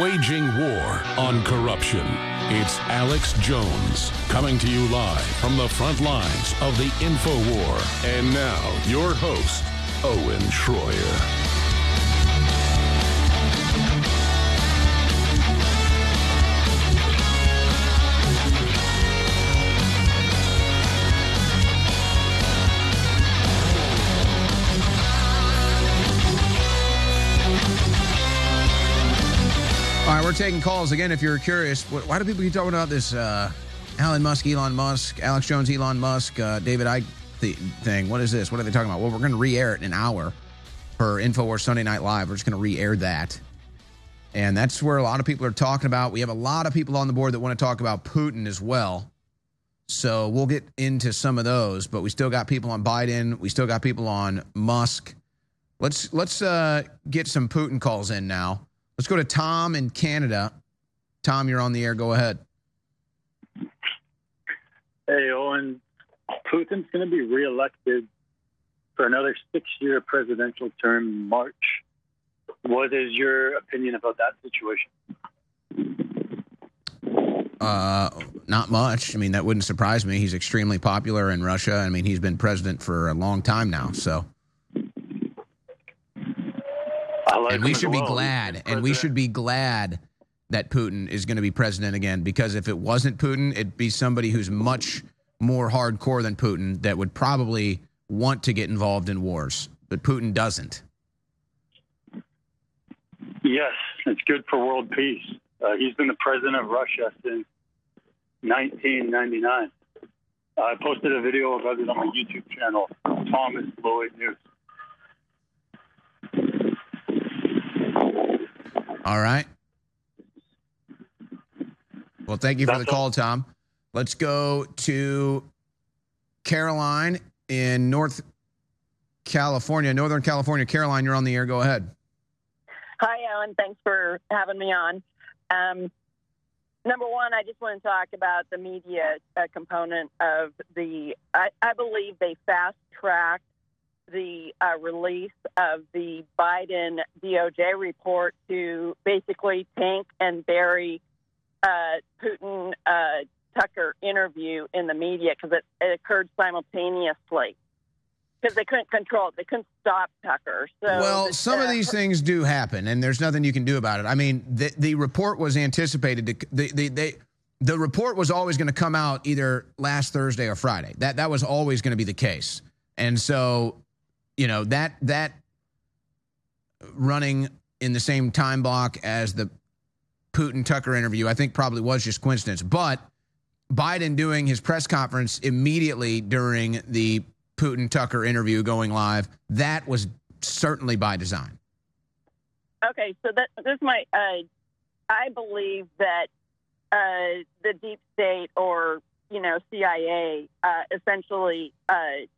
waging war on corruption. It's Alex Jones coming to you live from the front lines of the info war. And now, your host, Owen Schroyer. We're taking calls again. If you're curious, why do people keep talking about this? Uh, Alan Musk, Elon Musk, Alex Jones, Elon Musk, uh, David Icke th- thing. What is this? What are they talking about? Well, we're going to re-air it in an hour for Infowars Sunday Night Live. We're just going to re-air that, and that's where a lot of people are talking about. We have a lot of people on the board that want to talk about Putin as well. So we'll get into some of those, but we still got people on Biden. We still got people on Musk. Let's let's uh, get some Putin calls in now. Let's go to Tom in Canada. Tom, you're on the air. Go ahead. Hey, Owen. Putin's going to be reelected for another six year presidential term in March. What is your opinion about that situation? Uh, not much. I mean, that wouldn't surprise me. He's extremely popular in Russia. I mean, he's been president for a long time now. So like and we should be glad, and we should be glad that Putin is going to be president again. Because if it wasn't Putin, it'd be somebody who's much more hardcore than Putin that would probably want to get involved in wars. But Putin doesn't. Yes, it's good for world peace. Uh, he's been the president of Russia since 1999. I posted a video of it on my YouTube channel, Thomas Lloyd News. All right. Well, thank you for That's the call, Tom. Let's go to Caroline in North California, Northern California. Caroline, you're on the air. Go ahead. Hi, Alan. Thanks for having me on. Um, number one, I just want to talk about the media uh, component of the. I, I believe they fast tracked the uh, release of the Biden DOJ report to basically tank and bury uh, Putin uh, Tucker interview in the media because it, it occurred simultaneously. Because they couldn't control it, they couldn't stop Tucker. So well, some of these things do happen, and there's nothing you can do about it. I mean, the the report was anticipated to the the they. The report was always going to come out either last Thursday or Friday. That that was always going to be the case. And so, you know, that that running in the same time block as the Putin Tucker interview, I think probably was just coincidence. But Biden doing his press conference immediately during the Putin Tucker interview going live, that was certainly by design. Okay, so that this might, uh, I believe that uh, the deep state or you know CIA uh, essentially uh,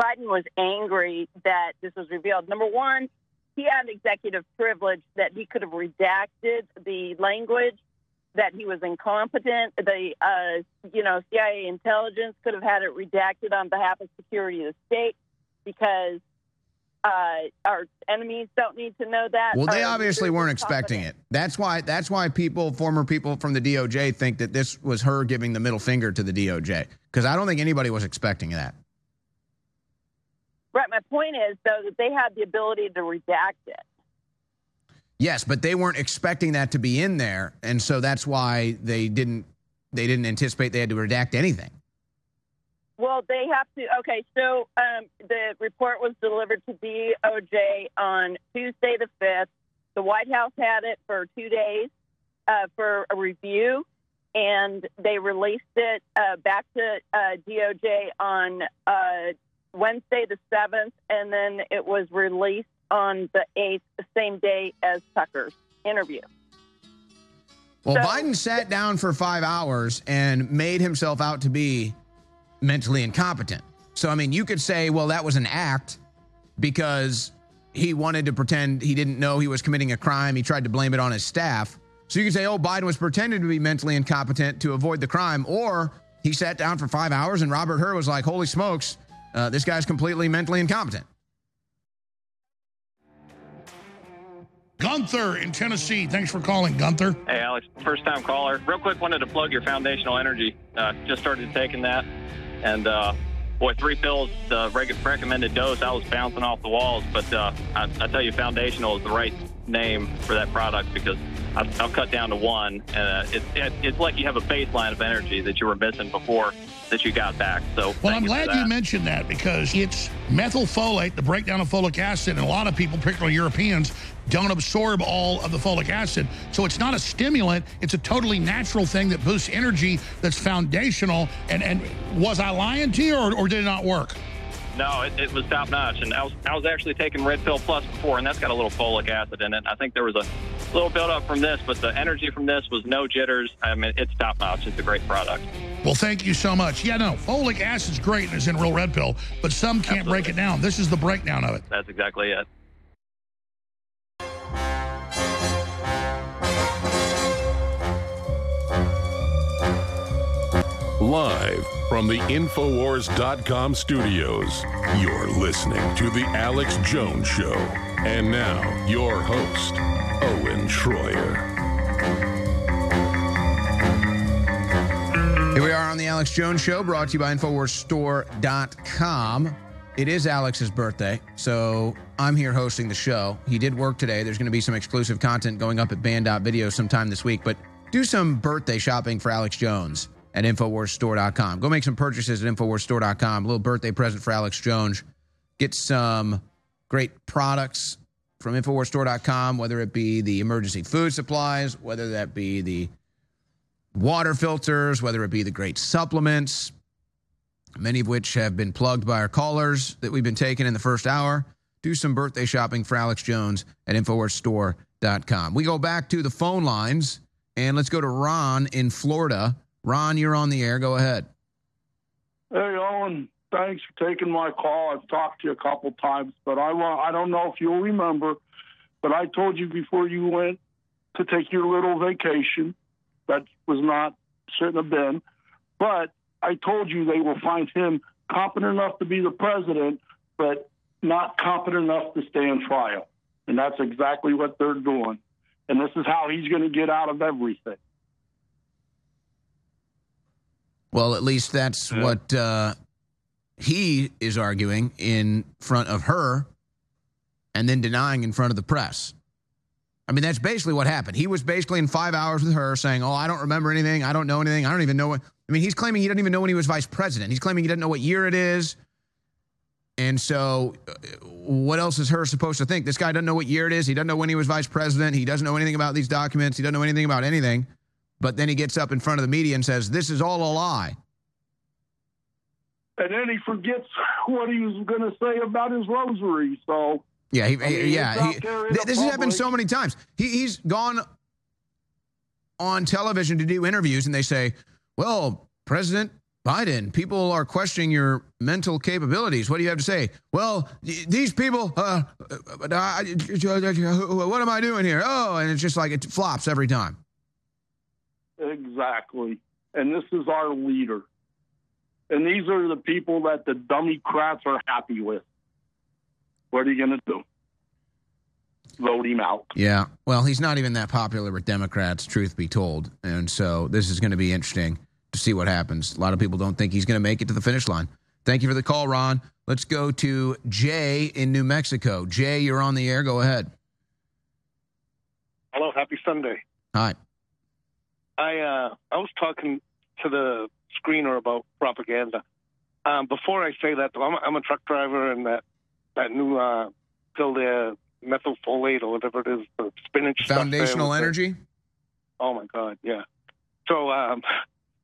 Biden was angry that this was revealed. Number one, he had executive privilege that he could have redacted the language that he was incompetent. The uh, you know CIA intelligence could have had it redacted on behalf of security of the state because uh, our enemies don't need to know that. Well, they Our obviously weren't expecting it. That's why that's why people, former people from the DOJ think that this was Hur giving the middle finger to the DOJ because I don't think anybody was expecting that. Right. My point is, though, that they had the ability to redact it. Yes, but they weren't expecting that to be in there, and so that's why they didn't they didn't anticipate they had to redact anything. Well, they have to. Okay, so um, the report was delivered to DOJ on Tuesday the 5th. The White House had it for two days uh, for a review, and they released it uh, back to uh, DOJ on uh, Wednesday the 7th, and then it was released on the 8th, the same day as Tucker's interview. Well, So- Biden sat down for five hours and made himself out to be mentally incompetent. So, I mean, you could say, well, that was an act because he wanted to pretend he didn't know he was committing a crime. He tried to blame it on his staff. So you could say, oh, Biden was pretending to be mentally incompetent to avoid the crime. Or he sat down for five hours and Robert Hur was like, holy smokes, uh, this guy's completely mentally incompetent. Gunther in Tennessee. Thanks for calling, Gunther. Hey, Alex, first time caller. Real quick, wanted to plug your foundational energy. Uh, just started taking that. And, uh, boy, three pills, the reg- recommended dose, I was bouncing off the walls. But uh, I, I tell you, foundational is the right name for that product because I'll, I'll cut down to one. And uh, it, it, it's like you have a baseline of energy that you were missing before that you got back. So, Well, I'm glad you mentioned that because it's methylfolate, the breakdown of folic acid, and a lot of people, particularly Europeans, don't absorb all of the folic acid. So it's not a stimulant, it's a totally natural thing that boosts energy that's foundational. And, and was I lying to you or, or did it not work? No, it, it was top notch, and I was I was actually taking Red Pill Plus before, and that's got a little folic acid in it. I think there was a little build up from this, but the energy from this was no jitters. I mean, it's top notch. It's a great product. Well, thank you so much. Yeah, no, folic acid's great and it's in real red pill, but some can't break it down. This is the breakdown of it. That's exactly it. Live from the Infowars.com studios, you're listening to The Alex Jones Show. And now, your host, Owen Schroyer. We are on the Alex Jones Show, brought to you by InfoWarsStore.com. It is Alex's birthday, so I'm here hosting the show. He did work today. There's going to be some exclusive content going up at band.video sometime this week, but do some birthday shopping for Alex Jones at InfoWarsStore.com. Go make some purchases at InfoWarsStore.com. A little birthday present for Alex Jones. Get some great products from InfoWarsStore.com, whether it be the emergency food supplies, whether that be the water filters, whether it be the great supplements, many of which have been plugged by our callers that we've been taking in the first hour. Do some birthday shopping for Alex Jones at InfoWarsStore.com. We go back to the phone lines and let's go to Ron in Florida. Ron, you're on the air. Go ahead. Hey, Owen, thanks for taking my call. I've talked to you a couple times, but I want, I don't know if you'll remember, but I told you before you went to take your little vacation that was not, shouldn't have been, but I told you they will find him competent enough to be the president, but not competent enough to stand trial. And that's exactly what they're doing. And this is how he's going to get out of everything. Well, at least that's Yeah. what uh, he is arguing in front of Hur and then denying in front of the press. I mean, that's basically what happened. He was basically in five hours with Hur saying, Oh, I don't remember anything. I don't know anything. I don't even know what. I mean, he's claiming he doesn't even know when he was vice president. He's claiming he doesn't know what year it is. And so, uh, what else is Hur supposed to think? This guy doesn't know what year it is. He doesn't know when he was vice president. He doesn't know anything about these documents. He doesn't know anything about anything. But then he gets up in front of the media and says, This is all a lie. And then he forgets what he was going to say about his rosary. So. Yeah, he, I mean, yeah. He, th- this has happened so many times. He, he's gone on television to do interviews, and they say, "Well, President Biden, people are questioning your mental capabilities. What do you have to say?" Well, these people. Uh, uh, I- what am I doing here? Oh, and it's just like it flops every time. Exactly. And this is our leader. And these are the people that the dummy crats are happy with. What are you going to do? Vote him out. Yeah. Well, he's not even that popular with Democrats, truth be told. And so this is going to be interesting to see what happens. A lot of people don't think he's going to make it to the finish line. Thank you for the call, Ron. Let's go to Jay in New Mexico. Jay, you're on the air. Go ahead. Hello, happy Sunday. Hi. I uh, I was talking to the screener about propaganda. Um, before I say that, though, I'm, I'm a truck driver, and that that new uh, pill there, methylfolate or whatever it is, the spinach Foundational energy. oh my God, yeah. So um,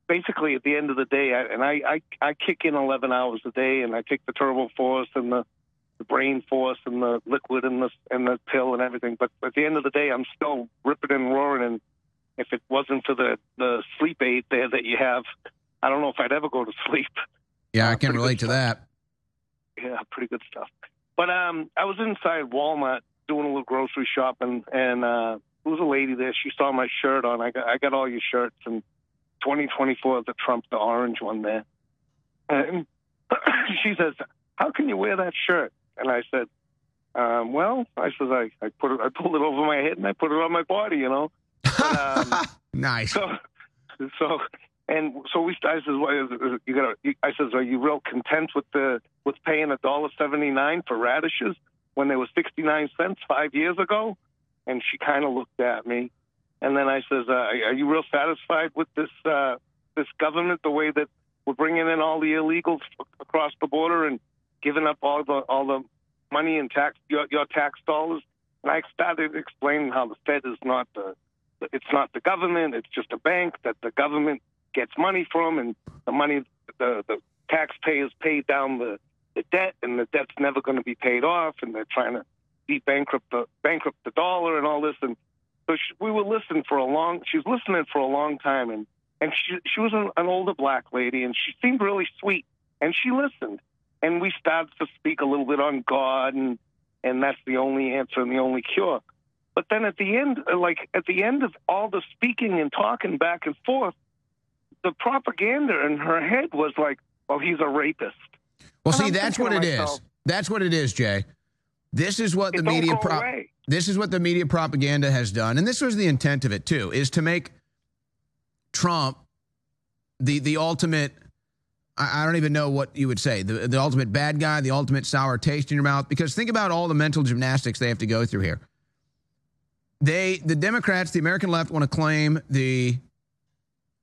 basically, at the end of the day, I, and I, I I kick in 11 hours a day, and I take the turbo force and the the brain force and the liquid and the and the pill and everything. But at the end of the day, I'm still ripping and roaring. And if it wasn't for the the sleep aid there that you have, I don't know if I'd ever go to sleep. Yeah, I Uh, can relate to that. Yeah, pretty good stuff. But um, I was inside Walmart doing a little grocery shopping, and uh, there was a lady there. She saw my shirt on. I got I got all your shirts, and 2024 the Trump, the orange one there. And she says, "How can you wear that shirt?" And I said, Um, well, I says I, I put it, I pulled it over my head and I put it on my body, you know. But, um, nice. so, so, and so we. I says, well, you got. I says, are you real content with the with paying a dollar seventy nine for radishes when they were sixty nine cents five years ago? And she kind of looked at me, and then I says, uh, are you real satisfied with this uh, this government the way that we're bringing in all the illegals across the border and giving up all the all the money and tax your, your tax dollars? And I started explaining how the Fed is not the it's not the government, it's just a bank that the government gets money from, and the money the the taxpayers pay down the, the debt, and the debt's never going to be paid off, and they're trying to be bankrupt the bankrupt the dollar and all this, and so she, we were listening for a long. She was listening for a long time, and and she she was an, an older black lady, and she seemed really sweet, and she listened, and we started to speak a little bit on God, and and that's the only answer and the only cure. But then at the end, like at the end of all the speaking and talking back and forth, the propaganda in her head was like, "Well, he's a rapist." Well, And see, I'm that's what to it is. myself, That's what it is, Jay. This is what the media go prop. away. This is what the media propaganda has done, and this was the intent of it too, is to make Trump the the ultimate. I I don't even know what you would say. The, the ultimate bad guy, the ultimate sour taste in your mouth. Because think about all the mental gymnastics they have to go through here. They, the Democrats, the American left, want to claim the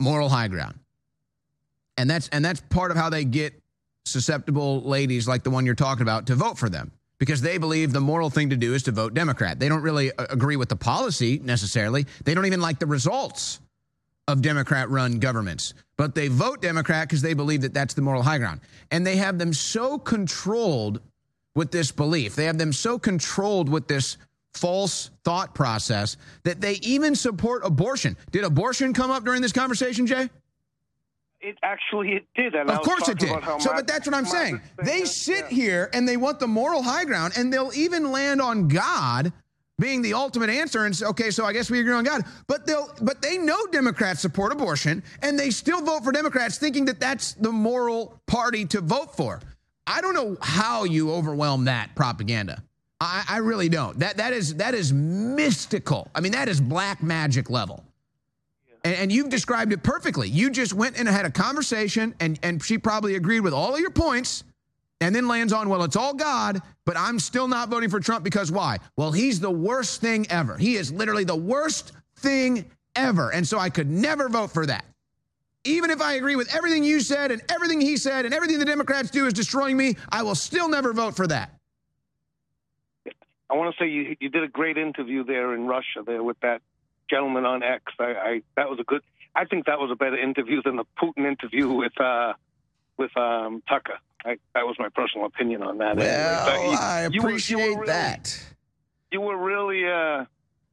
moral high ground, and that's and that's part of how they get susceptible ladies like the one you're talking about to vote for them because they believe the moral thing to do is to vote Democrat. They don't really uh, agree with the policy necessarily. They don't even like the results of Democrat run governments, but they vote Democrat because they believe that that's the moral high ground. And they have them so controlled with this belief, they have them so controlled with this false thought process that they even support abortion. Did abortion come up during this conversation, Jay? It actually it did, Of course it did. So, Mar- but that's what I'm saying. They sit yeah. here and they want the moral high ground, and they'll even land on God being the ultimate answer and say, okay, so I guess we agree on God. But they'll, but they know Democrats support abortion, and they still vote for Democrats, thinking that that's the moral party to vote for. I don't know how you overwhelm that propaganda. I, I really don't. That that is that is mystical. I mean, that is black magic level. And, and you've described it perfectly. You just went and had a conversation, and, and she probably agreed with all of your points, and then lands on, well, it's all God, but I'm still not voting for Trump because why? Well, he's the worst thing ever. He is literally the worst thing ever. And so I could never vote for that. Even if I agree with everything you said and everything he said and everything the Democrats do is destroying me, I will still never vote for that. I want to say you you did a great interview there in Russia there with that gentleman on X. I, I that was a good. I think that was a better interview than the Putin interview with uh with um Tucker. I, that was my personal opinion on that. Anyway, you- I you were- you were appreciate really- that. You were really uh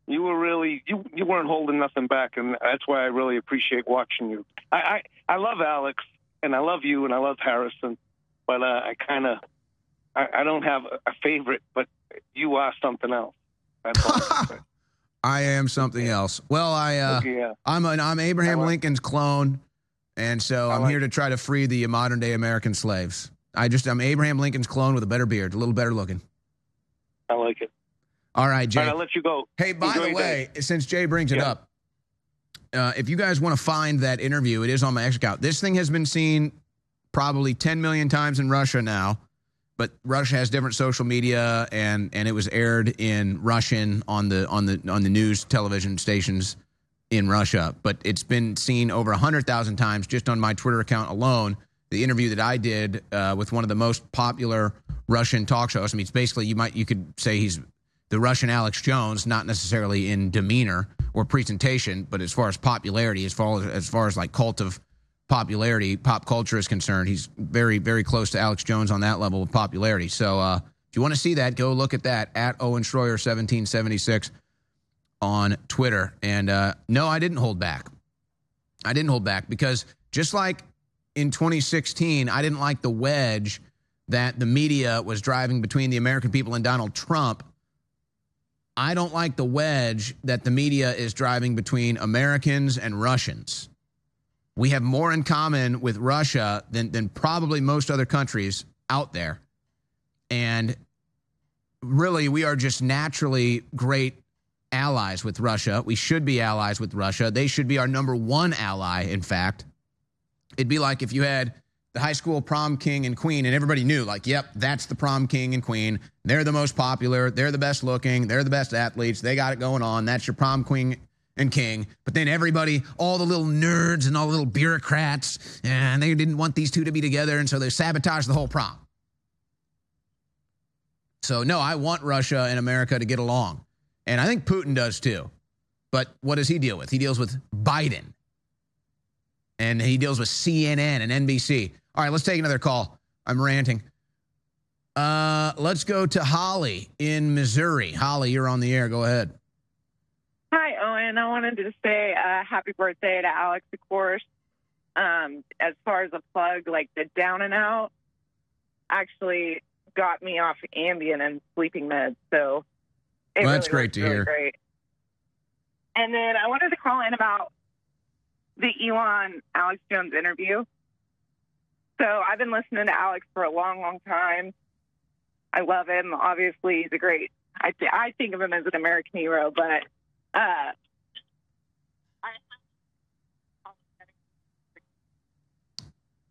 you were really you you weren't holding nothing back, and that's why I really appreciate watching you. I I, I love Alex and I love you and I love Harrison, but uh, I kind of I, I don't have a, favorite, but you are something else. I can say. I am something else. Well, I uh, yeah. I'm an I'm Abraham like- Lincoln's clone, and so I'm like here to try to free the modern day American slaves. I just I'm Abraham Lincoln's clone with a better beard, a little better looking. I like it. All right, Jay. right, I'll let you go. Hey, by Enjoy the way, since Jay brings it up, uh, if you guys want to find that interview, it is on my X account. This thing has been seen probably 10 million times in Russia now, but Russia has different social media, and and it was aired in Russian on the on the on the news television stations in Russia. But it's been seen over 100,000 times just on my Twitter account alone. The interview that I did uh, with one of the most popular Russian talk shows. I mean, it's basically you might you could say he's the Russian Alex Jones, not necessarily in demeanor or presentation, but as far as popularity, as far as, as far as like cult of popularity, pop culture is concerned, he's very, very close to Alex Jones on that level of popularity. So uh, if you want to see that, go look at that at Owen Schroyer 1776 on Twitter. And uh, no, I didn't hold back. I didn't hold back because just like in 2016, I didn't like the wedge that the media was driving between the American people and Donald Trump. I don't like the wedge that the media is driving between Americans and Russians. We have more in common with Russia than, than probably most other countries out there. And really, we are just naturally great allies with Russia. We should be allies with Russia. They should be our number one ally, in fact. It'd be like if you had the high school prom king and queen, and everybody knew, like, yep, that's the prom king and queen. They're the most popular. They're the best looking. They're the best athletes. They got it going on. That's your prom queen and king. But then everybody, all the little nerds and all the little bureaucrats, and they didn't want these two to be together. And so they sabotaged the whole prom. So, no, I want Russia and America to get along. And I think Putin does too. But what does he deal with? He deals with Biden and he deals with CNN and NBC. All right, let's take another call. I'm ranting. Uh, let's go to Holly in Missouri. Holly, you're on the air. Go ahead. Hi, Owen. I wanted to say uh, happy birthday to Alex, of course. Um, as far as a plug, like the down and out actually got me off Ambien and sleeping meds. So it Well, that's really great to really hear. Great. And then I wanted to call in about the Elon Alex Jones interview. So I've been listening to Alex for a long, long time. I love him. Obviously, he's a great. I th- I think of him as an American hero, but uh,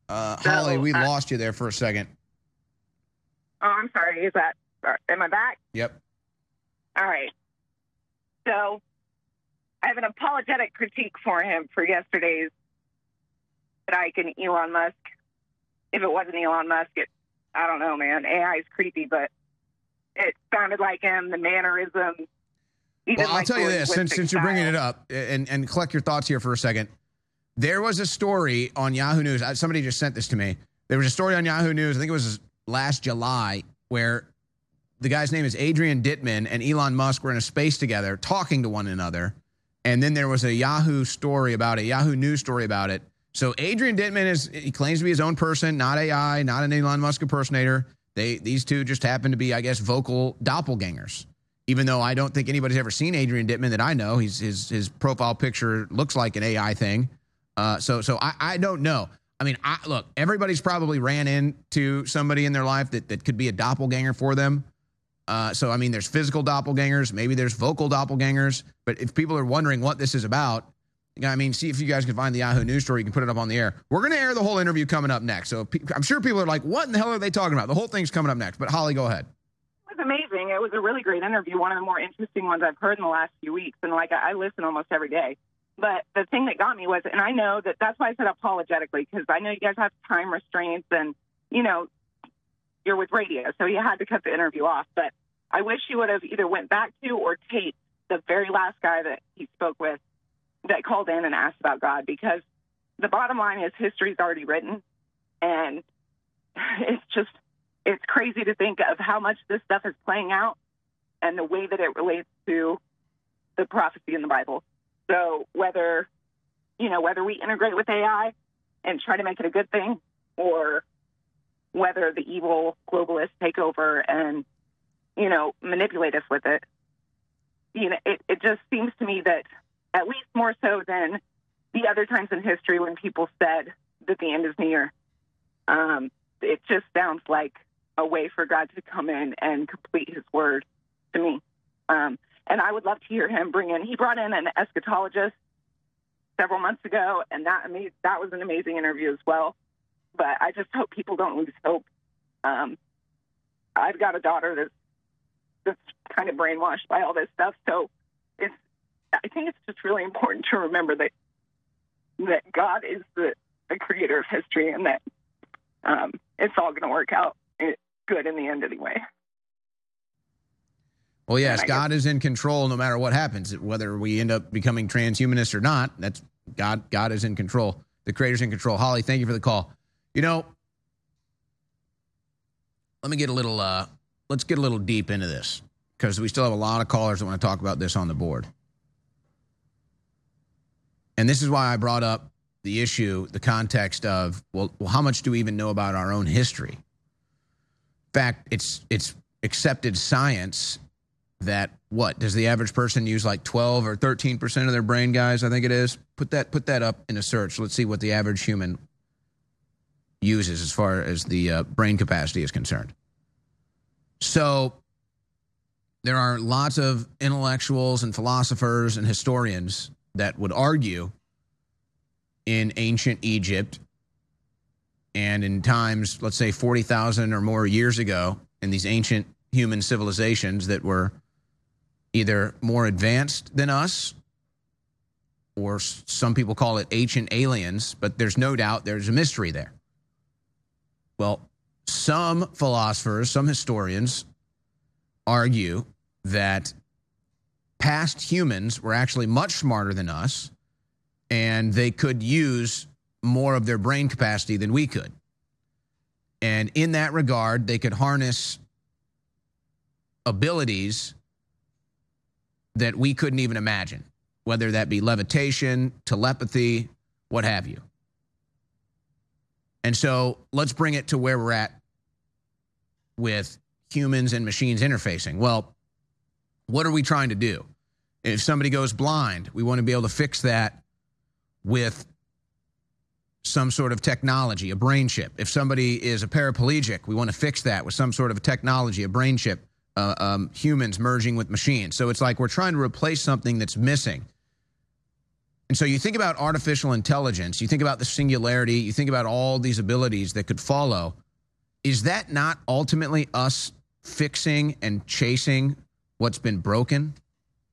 Uh, So, Holly, we uh, lost you there for a second. oh, I'm sorry. Is that? uh, Am I back? Yep. All right. So I have an apologetic critique for him for yesterday's Icke and Elon Musk. If it wasn't Elon Musk, it I don't know, man. AI is creepy, but it sounded like him. The mannerisms. Well, I'll like tell you this, since, since you're bringing it up, and, and collect your thoughts here for a second. There was a story on Yahoo News. Somebody just sent this to me. There was a story on Yahoo News, I think it was last July, where the guy's name is Adrian Dittman and Elon Musk were in a space together talking to one another. And then there was a Yahoo story about it, Yahoo News story about it. So Adrian Dittman is he claims to be his own person, not AI, not an Elon Musk impersonator. They these two just happen to be, I guess, vocal doppelgangers. Even though I don't think anybody's ever seen Adrian Dittman that I know, he's his his profile picture looks like an AI thing. Uh, so so I, I don't know. I mean, I, look, everybody's probably ran into somebody in their life that, that could be a doppelganger for them. Uh, so I mean, there's physical doppelgangers, maybe there's vocal doppelgangers. But if people are wondering what this is about, I mean, see if you guys can find the Yahoo News story. You can put it up on the air. We're going to air the whole interview coming up next. So pe- I'm sure people are like, "What in the hell are they talking about?" The whole thing's coming up next. But Holly, go ahead. It was amazing. It was a really great interview, one of the more interesting ones I've heard in the last few weeks. And like I, I listen almost every day. But the thing that got me was, and I know that that's why I said apologetically, because I know you guys have time restraints and, you know, you're with radio, so you had to cut the interview off. But I wish you would have either went back to or taped the very last guy that he spoke with that called in and asked about God, because the bottom line is history's already written. And it's just, it's crazy to think of how much this stuff is playing out and the way that it relates to the prophecy in the Bible. So whether, you know, whether we integrate with AI and try to make it a good thing or whether the evil globalists take over and, you know, manipulate us with it, you know, it, it just seems to me that at least more so than the other times in history when people said that the end is near, um, it just sounds like a way for God to come in and complete his word to me. Um, and I would love to hear him bring in, he brought in an eschatologist several months ago, and that, ama- that was an amazing interview as well. But I just hope people don't lose hope. Um, I've got a daughter that's, that's kind of brainwashed by all this stuff. So it's, I think it's just really important to remember that, that God is the, the creator of history and that um, it's all going to work out eh, good in the end anyway. Well, yes, guess- God is in control no matter what happens. Whether we end up becoming transhumanists or not, that's God. God is in control. The Creator's in control. Holly, thank you for the call. You know, let me get a little. uh Let's get a little deep into this because we still have a lot of callers that want to talk about this on the board. And this is why I brought up the issue, the context of well, well, how much do we even know about our own history? In fact, it's it's accepted science that what does the average person use like 12 or 13 percent of their brain guys i think it is? Put that put that up in a search. Let's see what the average human uses as far as the uh, brain capacity is concerned. So there are lots of intellectuals and philosophers and historians that would argue in ancient Egypt and in times, let's say 40,000 or more years ago, in these ancient human civilizations that were either more advanced than us or some people call it ancient aliens, but there's no doubt there's a mystery there. Well, some philosophers, some historians argue that past humans were actually much smarter than us and they could use more of their brain capacity than we could. And in that regard, they could harness abilities that we couldn't even imagine, whether that be levitation, telepathy, what have you. And so let's bring it to where we're at with humans and machines interfacing. Well, what are we trying to do? If somebody goes blind, we want to be able to fix that with some sort of technology, a brain chip. If somebody is a paraplegic, we want to fix that with some sort of technology, a brain chip, uh, um, humans merging with machines. So it's like we're trying to replace something that's missing. And so you think about artificial intelligence, you think about the singularity, you think about all these abilities that could follow. Is that not ultimately us fixing and chasing what's been broken?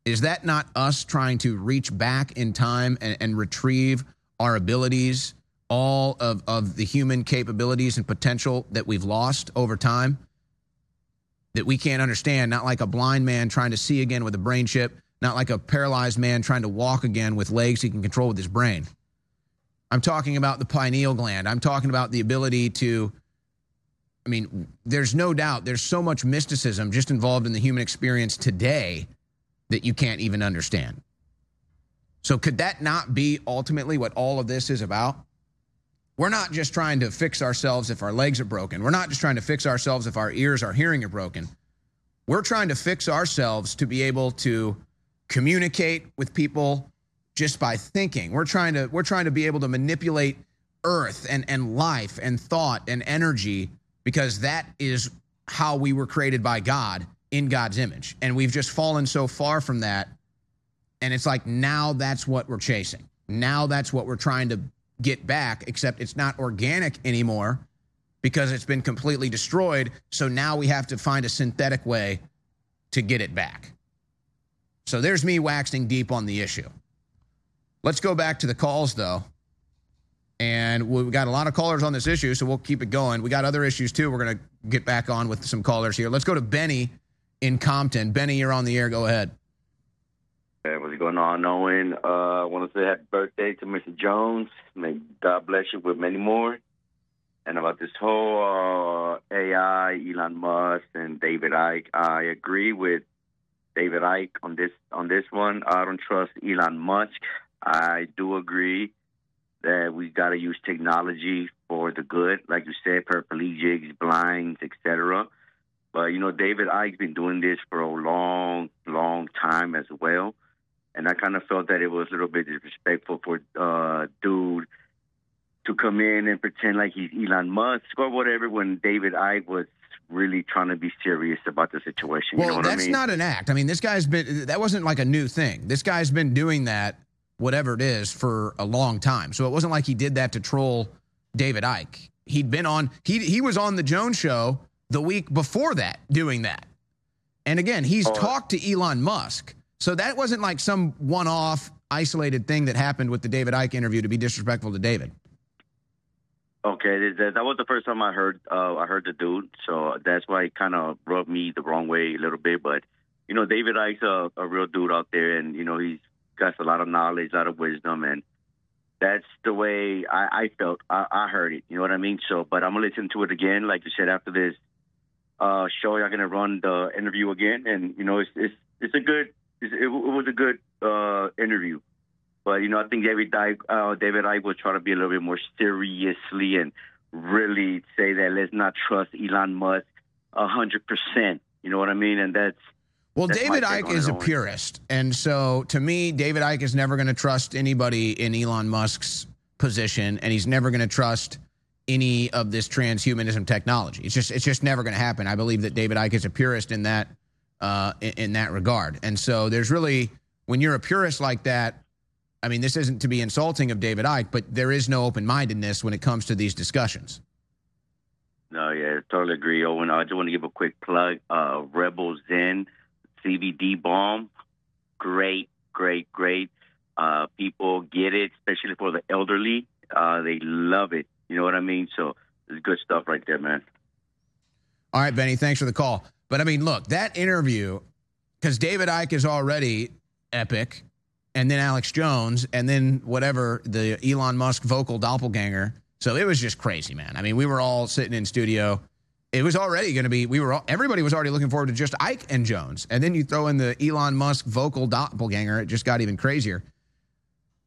Is that not us trying to reach back in time and, and retrieve our abilities, all of, of the human capabilities and potential that we've lost over time? That we can't understand, not like a blind man trying to see again with a brain chip, not like a paralyzed man trying to walk again with legs he can control with his brain. I'm talking about the pineal gland. I'm talking about the ability to I mean, there's no doubt there's so much mysticism just involved in the human experience today that you can't even understand. So, could that not be ultimately what all of this is about? We're not just trying to fix ourselves if our legs are broken. We're not just trying to fix ourselves if our ears, our hearing are broken. We're trying to fix ourselves to be able to communicate with people just by thinking. We're trying to we're trying to be able to manipulate earth and and life and thought and energy because that is how we were created by God in God's image. And we've just fallen so far from that. And it's like now that's what we're chasing. Now that's what we're trying to get back, except it's not organic anymore because it's been completely destroyed. So now we have to find a synthetic way to get it back. So there's me waxing deep on the issue. Let's go back to the calls, though. And we've got a lot of callers on this issue, so we'll keep it going. We got other issues too. We're going to get back on with some callers here. Let's go to Benny in Compton. Benny, you're on the air. Go ahead. Going on, Owen? Uh, I want to say happy birthday to Mr. Jones. May God bless you with many more. And about this whole uh, AI, Elon Musk, and David Icke, I agree with David Icke on this on this one. I don't trust Elon Musk. I do agree that we got to use technology for the good, like you said, paraplegics, blinds, etc. But you know, David Icke's been doing this for a long, long time as well, and I kind of felt that it was a little bit disrespectful for uh, dude to come in and pretend like he's Elon Musk or whatever when David Icke was really trying to be serious about the situation. Well, you know that's I mean? not an act. I mean, this guy's been that wasn't like a new thing. This guy's been doing that whatever it is for a long time. So it wasn't like he did that to troll David Icke. He'd been on he he was on the Jones show the week before that doing that. And again, he's Oh. talked to Elon Musk. So that wasn't like some one-off isolated thing that happened with the David Icke interview to be disrespectful to David. Okay, that, was the first time I heard uh, I heard the dude, so that's why it kind of rubbed me the wrong way a little bit. But you know, David Icke's a, a real dude out there, and you know he's got a lot of knowledge, a lot of wisdom, and that's the way I, I felt. I, I heard it. You know what I mean? So, but I'm gonna listen to it again, like you said after this uh, show. You're gonna run the interview again, and you know it's it's it's a good it, it was a good uh, interview. But you know, I think David Icke, uh, David Icke was trying to be a little bit more seriously and really say that let's not trust Elon Musk a hundred percent. You know what I mean? And that's Well, That's David Icke is a purist. And so to me, David Icke is never going to trust anybody in Elon Musk's position, and he's never going to trust any of this transhumanism technology. It's just it's just never going to happen. I believe that David Icke is a purist in that uh, in, in that regard. And so there's really, when you're a purist like that, I mean, this isn't to be insulting of David Icke, but there is no open mindedness when it comes to these discussions. No, yeah, totally agree, Owen. I just want to give a quick plug. Uh, Rebel Zen CBD balm, great, great, great. Uh, people get it, especially for the elderly. Uh, they love it. You know what I mean? So it's good stuff right there, man. All right, Benny, thanks for the call. But I mean, look, that interview, because David Icke is already epic, and then Alex Jones, and then whatever the Elon Musk vocal doppelganger. So it was just crazy, man. I mean, we were all sitting in studio. It was already going to be, we were all, everybody was already looking forward to just Icke and Jones. And then you throw in the Elon Musk vocal doppelganger, it just got even crazier.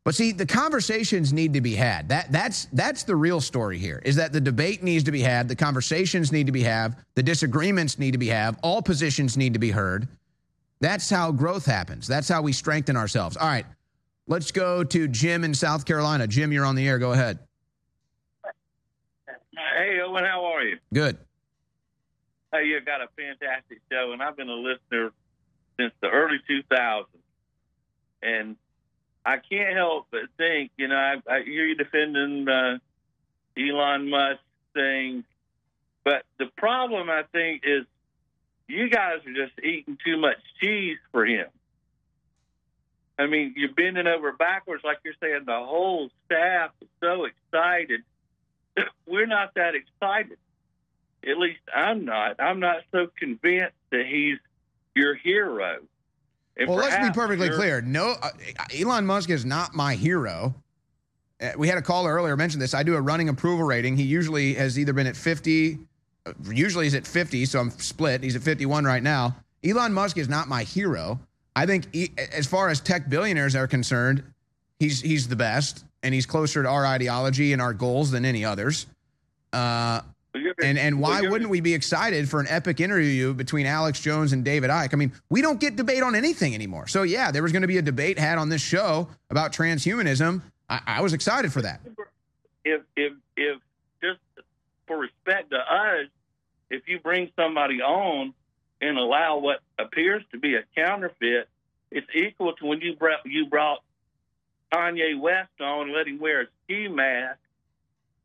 But see, the conversations need to be had. That that's that's the real story here. Is that the debate needs to be had, the conversations need to be had, the disagreements need to be had, all positions need to be heard. That's how growth happens. That's how we strengthen ourselves. All right. Let's go to Jim in South Carolina. Jim, you're on the air. Go ahead. Hey, Owen, how are you? Good. Hey, you've got a fantastic show, and I've been a listener since the early 2000s. And I can't help but think, you know, I, I hear you defending uh, Elon Musk thing, but the problem I think is you guys are just eating too much cheese for him. I mean, you're bending over backwards, like you're saying. The whole staff is so excited. We're not that excited. At least I'm not. I'm not so convinced that he's your hero. And well, let's be perfectly clear. No, uh, Elon Musk is not my hero. Uh, we had a caller earlier mention this. I do a running approval rating. He usually has either been at 50, uh, usually he's at 50, so I'm split. He's at 51 right now. Elon Musk is not my hero. I think, he, as far as tech billionaires are concerned, he's he's the best, and he's closer to our ideology and our goals than any others. Uh, and and why wouldn't we be excited for an epic interview between Alex Jones and David Icke? I mean, we don't get debate on anything anymore. So yeah, there was going to be a debate had on this show about transhumanism. I, I was excited for that. if if if just for respect to us, if you bring somebody on and allow what appears to be a counterfeit, it's equal to when you brought you brought Kanye West on and let him wear a ski mask.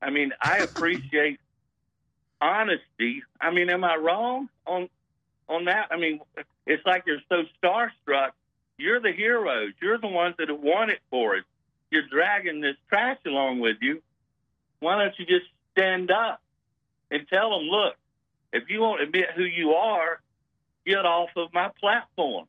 I mean, I appreciate honesty. I mean, am I wrong on on that? I mean, it's like you're so starstruck. You're the heroes. You're the ones that have won it for us. You're dragging this trash along with you. Why don't you just stand up and tell them, look, if you won't admit who you are, get off of my platform.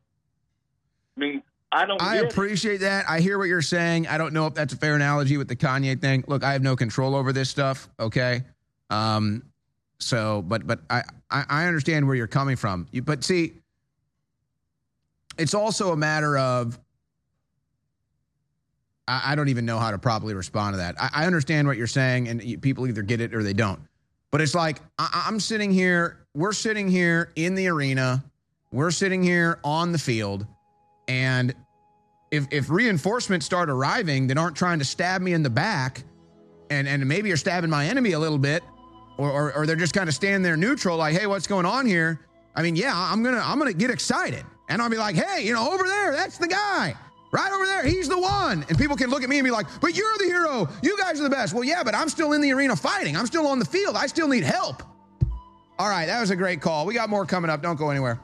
I mean, I don't. I get it. appreciate that. I hear what you're saying. I don't know if that's a fair analogy with the Kanye thing. Look, I have no control over this stuff. Okay. Um, so, but but I I understand where you're coming from. You, but see, it's also a matter of I, I don't even know how to properly respond to that. I, I understand what you're saying, and you, people either get it or they don't. But it's like I, I'm sitting here. We're sitting here in the arena. We're sitting here on the field, and if if reinforcements start arriving that aren't trying to stab me in the back, and and maybe you're stabbing my enemy a little bit, or or, or they're just kind of standing there neutral, like, hey, what's going on here? I mean, yeah, I'm gonna I'm gonna get excited, and I'll be like, hey, you know, over there, that's the guy. Right over there, he's the one. And people can look at me and be like, but you're the hero. You guys are the best. Well, yeah, but I'm still in the arena fighting. I'm still on the field. I still need help. All right, that was a great call. We got more coming up. Don't go anywhere.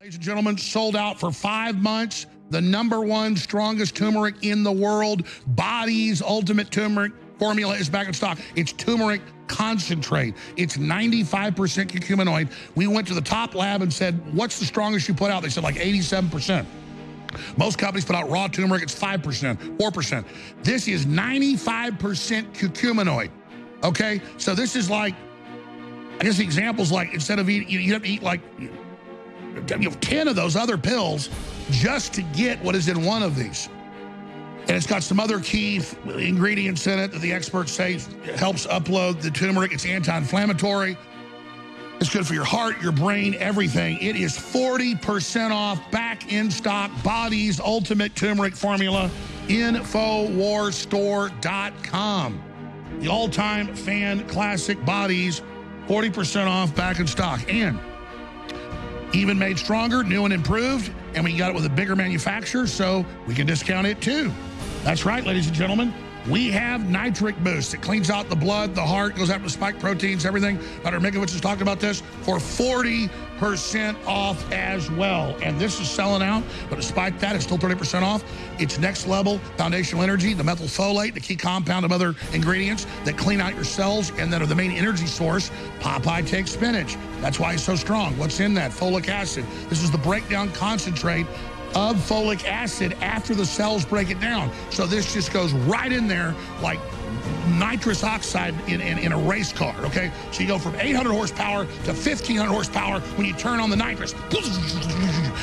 Ladies and gentlemen, sold out for five months. The number one strongest turmeric in the world, Body's Ultimate Turmeric Formula is back in stock. It's turmeric concentrate. It's 95% curcuminoid. We went to the top lab and said, What's the strongest you put out? They said like 87%. Most companies put out raw turmeric, it's 5%, 4%. This is 95% curcuminoid. Okay? So this is like, I guess the example's like instead of eating, you have to eat like you know, 10 of those other pills just to get what is in one of these. And it's got some other key ingredients in it that the experts say helps upload the turmeric. It's anti-inflammatory. It's good for your heart, your brain, everything. It is 40% off, back in stock, Body's Ultimate Turmeric Formula, InfoWarsStore.com. The all-time fan classic Bodies, 40% off, back in stock. And even made stronger, new and improved, and we got it with a bigger manufacturer, so we can discount it too. That's right, ladies and gentlemen. We have Nitric Boost. It cleans out the blood, the heart, goes after the spike proteins, everything. Dr. Mikovits has talked about this for 40% off as well. And this is selling out, but despite that, it's still 30% off. It's next level foundational energy, the methylfolate, the key compound of other ingredients that clean out your cells and that are the main energy source. Popeye takes spinach. That's why it's so strong. What's in that? Folic acid. This is the breakdown concentrate of folic acid after the cells break it down. So this just goes right in there like nitrous oxide in, in, in, a race car, okay? So you go from 800 horsepower to 1500 horsepower when you turn on the nitrous.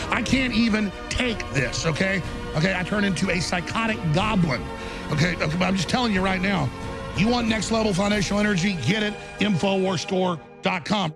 I can't even take this, okay? Okay, I turn into a psychotic goblin, okay? I'm just telling you right now, you want next level foundational energy, get it, InfoWarsStore.com.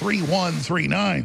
3139.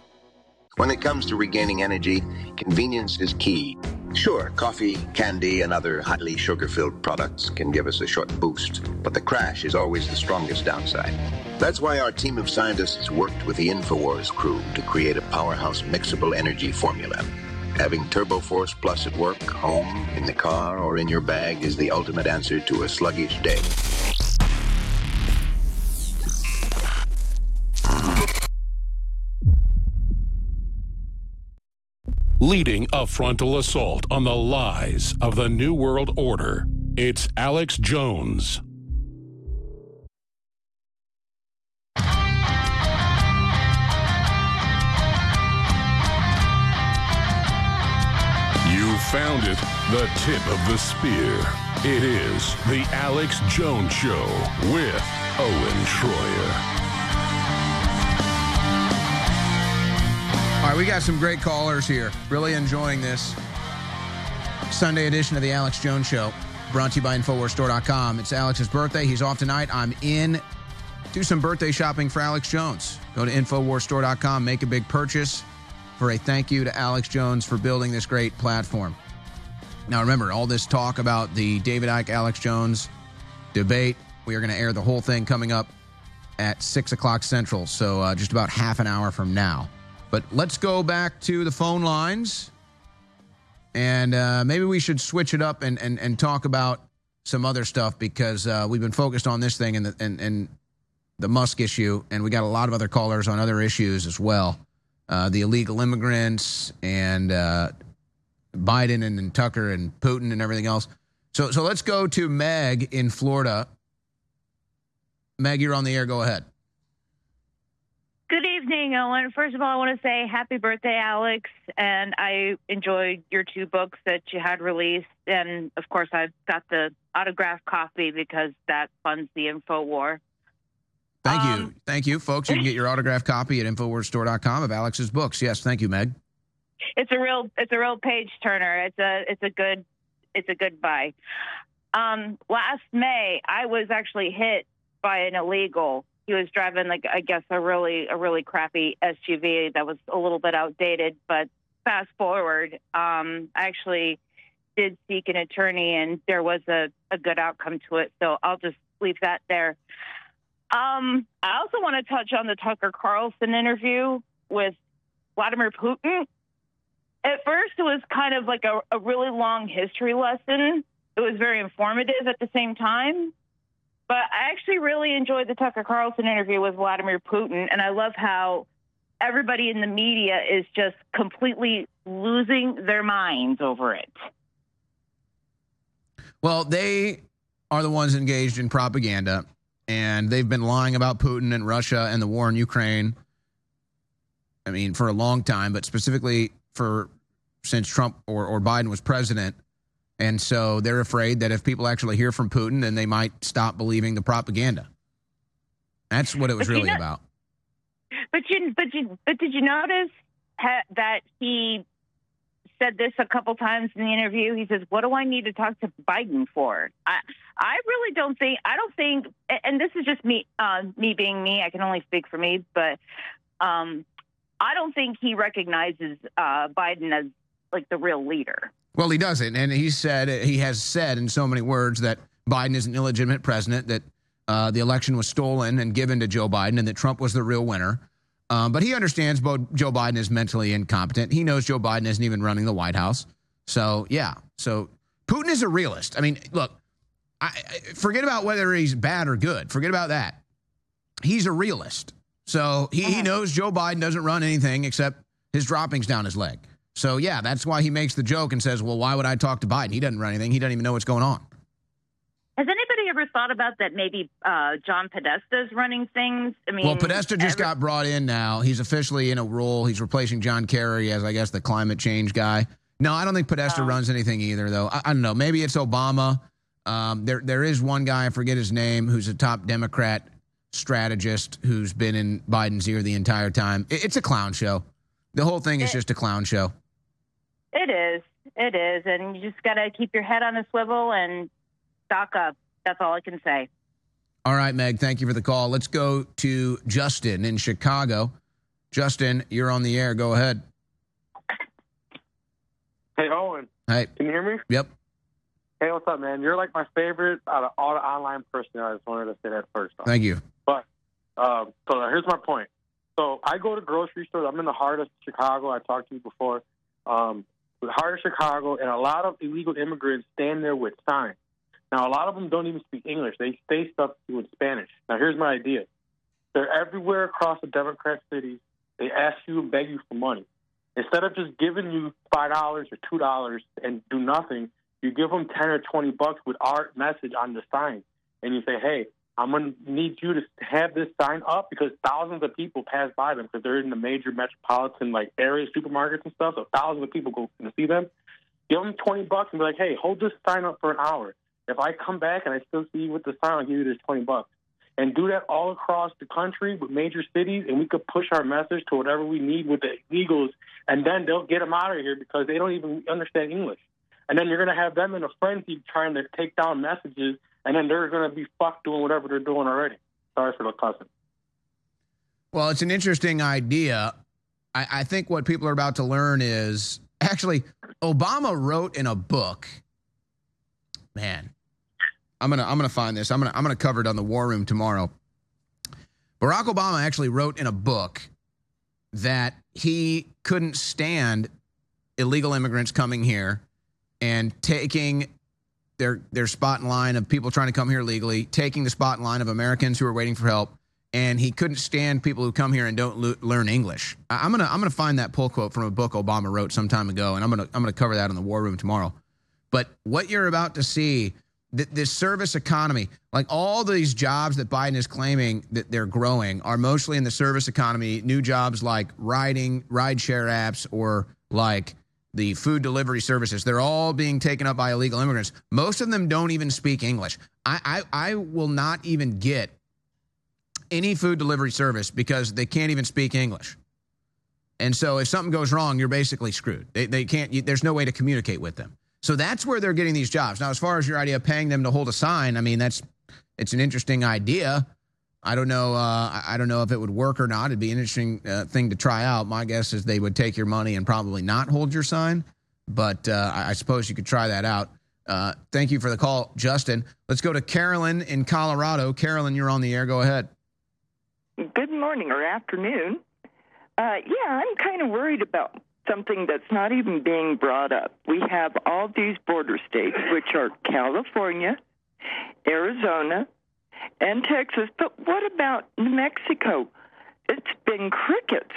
When it comes to regaining energy, convenience is key. Sure, coffee, candy, and other highly sugar filled products can give us a short boost, but the crash is always the strongest downside. That's why our team of scientists worked with the InfoWars crew to create a powerhouse mixable energy formula. Having TurboForce Plus at work, home, in the car, or in your bag is the ultimate answer to a sluggish day. Leading a frontal assault on the lies of the New World Order. It's Alex Jones. You found it, the tip of the spear. It is the Alex Jones Show with Owen Shroyer. Right, we got some great callers here. Really enjoying this Sunday edition of the Alex Jones Show, brought to you by InfoWarsStore.com. It's Alex's birthday. He's off tonight. I'm in. Do some birthday shopping for Alex Jones. Go to InfoWarsStore.com, make a big purchase for a thank you to Alex Jones for building this great platform. Now, remember, all this talk about the David Icke Alex Jones debate, we are going to air the whole thing coming up at 6 o'clock Central, so uh, just about half an hour from now. But let's go back to the phone lines. And uh, maybe we should switch it up and, and, and talk about some other stuff because uh, we've been focused on this thing and the, and, and the Musk issue. And we got a lot of other callers on other issues as well uh, the illegal immigrants and uh, Biden and, and Tucker and Putin and everything else. So, so let's go to Meg in Florida. Meg, you're on the air. Go ahead. Good evening, Owen. First of all, I want to say happy birthday, Alex. And I enjoyed your two books that you had released. And of course, I've got the autographed copy because that funds the Info War. Thank um, you. Thank you, folks. You can get your autographed copy at InfoWarsStore.com of Alex's books. Yes, thank you, Meg. It's a real it's a real page turner. It's a it's a good it's a good buy. Um, last May, I was actually hit by an illegal he was driving like I guess a really a really crappy SUV that was a little bit outdated. But fast forward, um, I actually did seek an attorney, and there was a, a good outcome to it. So I'll just leave that there. Um, I also want to touch on the Tucker Carlson interview with Vladimir Putin. At first, it was kind of like a, a really long history lesson. It was very informative at the same time. But I actually really enjoyed the Tucker Carlson interview with Vladimir Putin, and I love how everybody in the media is just completely losing their minds over it. Well, they are the ones engaged in propaganda, and they've been lying about Putin and Russia and the war in Ukraine. I mean, for a long time, but specifically for since Trump or, or Biden was president. And so they're afraid that if people actually hear from Putin, then they might stop believing the propaganda. That's what it was really about. But you, but you, but did you notice ha- that he said this a couple times in the interview? He says, "What do I need to talk to Biden for?" I, I really don't think. I don't think. And this is just me, uh, me being me. I can only speak for me, but um, I don't think he recognizes uh, Biden as like the real leader. Well, he doesn't, and he said he has said in so many words that Biden is an illegitimate president, that uh, the election was stolen and given to Joe Biden, and that Trump was the real winner. Um, but he understands both Joe Biden is mentally incompetent. He knows Joe Biden isn't even running the White House. So yeah, so Putin is a realist. I mean, look, I, I, forget about whether he's bad or good. Forget about that. He's a realist. So he, he knows Joe Biden doesn't run anything except his droppings down his leg. So yeah, that's why he makes the joke and says, "Well, why would I talk to Biden? He doesn't run anything. He doesn't even know what's going on." Has anybody ever thought about that? Maybe uh, John Podesta is running things. I mean, well, Podesta just every- got brought in now. He's officially in a role. He's replacing John Kerry as, I guess, the climate change guy. No, I don't think Podesta runs anything either, though. I, I don't know. Maybe it's Obama. Um, there, there is one guy I forget his name who's a top Democrat strategist who's been in Biden's ear the entire time. It- it's a clown show. The whole thing is just a clown show. It is. It is. And you just got to keep your head on a swivel and stock up. That's all I can say. All right, Meg, thank you for the call. Let's go to Justin in Chicago. Justin, you're on the air. Go ahead. Hey, Owen. Hey. Can you hear me? Yep. Hey, what's up, man? You're like my favorite out of all the online person. I just wanted to say that first off. Thank you. But um, so here's my point. So I go to grocery stores. I'm in the heart of Chicago. I talked to you before. Um, the heart of Chicago, and a lot of illegal immigrants stand there with signs. Now, a lot of them don't even speak English. They say stuff to in Spanish. Now, here's my idea. They're everywhere across the Democrat cities. They ask you and beg you for money. Instead of just giving you five dollars or two dollars and do nothing, you give them ten or twenty bucks with our message on the sign, and you say, "Hey, I'm gonna need you to have this sign up because thousands of people pass by them because they're in the major metropolitan like areas, supermarkets and stuff. So thousands of people go to see them. Give them twenty bucks and be like, "Hey, hold this sign up for an hour. If I come back and I still see you with the sign, I'll give you this twenty bucks." And do that all across the country with major cities, and we could push our message to whatever we need with the illegals, and then they'll get them out of here because they don't even understand English. And then you're going to have them in a frenzy trying to take down messages, and then they're going to be fucked doing whatever they're doing already. Sorry for the cussing. Well, it's an interesting idea. I, I think what people are about to learn is actually Obama wrote in a book. Man, I'm gonna I'm gonna find this. I'm gonna I'm gonna cover it on the War Room tomorrow. Barack Obama actually wrote in a book that he couldn't stand illegal immigrants coming here and taking their their spot in line of people trying to come here legally, taking the spot in line of Americans who are waiting for help, and he couldn't stand people who come here and don't lo- learn English. I- I'm gonna I'm gonna find that pull quote from a book Obama wrote some time ago, and I'm gonna I'm gonna cover that in the War Room tomorrow. But what you're about to see, th- this service economy, like all these jobs that Biden is claiming that they're growing, are mostly in the service economy. New jobs like riding, rideshare apps, or like the food delivery services. They're all being taken up by illegal immigrants. Most of them don't even speak English. I, I, I will not even get any food delivery service because they can't even speak English. And so if something goes wrong, you're basically screwed. They, they can't, you, there's no way to communicate with them. So that's where they're getting these jobs. Now, as far as your idea of paying them to hold a sign, I mean, that's, it's an interesting idea. I don't know. Uh, I- don't know if it would work or not. It'd be an interesting uh, thing to try out. My guess is they would take your money and probably not hold your sign, but uh, I I suppose you could try that out. Uh, thank you for the call, Justin. Let's go to Carolyn in Colorado. Carolyn, you're on the air. Go ahead. Good morning or afternoon. Uh, yeah, I'm kind of worried about something that's not even being brought up. We have all these border states, which are California, Arizona, and Texas. But what about New Mexico? It's been crickets.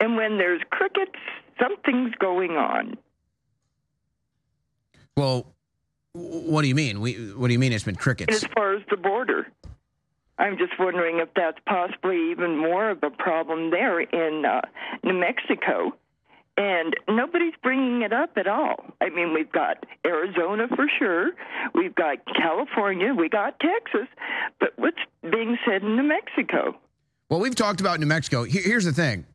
And when there's crickets, something's going on. Well, what do you mean? We, what do you mean it's been crickets? As far as the border, I'm just wondering if that's possibly even more of a problem there in uh, New Mexico. And nobody's bringing it up at all. I mean, we've got Arizona for sure, we've got California, we got Texas, but what's being said in New Mexico? Well, we've talked about New Mexico. Here's the thing.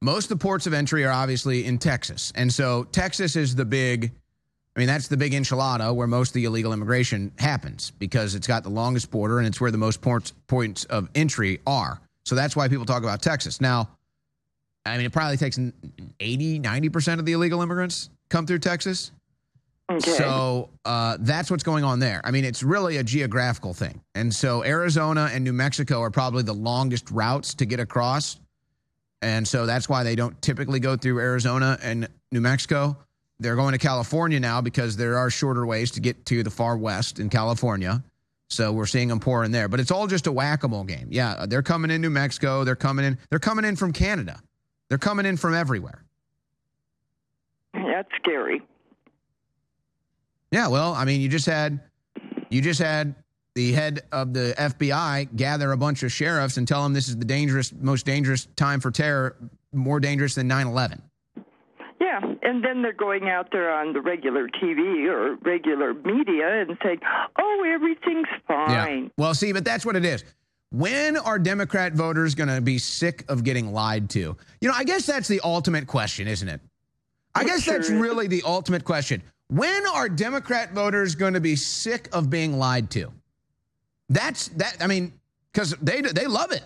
Most of the ports of entry are obviously in Texas. And so Texas is the big, I mean, that's the big enchilada where most of the illegal immigration happens because it's got the longest border and it's where the most points of entry are. So that's why people talk about Texas. Now, I mean, it probably takes 80, 90% of the illegal immigrants come through Texas. So uh, that's what's going on there. I mean, it's really a geographical thing. And so Arizona and New Mexico are probably the longest routes to get across. And so that's why they don't typically go through Arizona and New Mexico. They're going to California now because there are shorter ways to get to the far west in California. So we're seeing them pour in there. But it's all just a whack a mole game. Yeah, they're coming in New Mexico. They're coming in. They're coming in from Canada. They're coming in from everywhere. That's scary. Yeah, well, I mean, you just had you just had the head of the FBI gather a bunch of sheriffs and tell them this is the dangerous, most dangerous time for terror, more dangerous than 9/11. Yeah, and then they're going out there on the regular TV or regular media and saying, "Oh, everything's fine." Well, see, but that's what it is. When are Democrat voters going to be sick of getting lied to? You know, I guess that's the ultimate question, isn't it? I guess that's really the ultimate question. When are Democrat voters going to be sick of being lied to? That's that. I mean, because they they love it.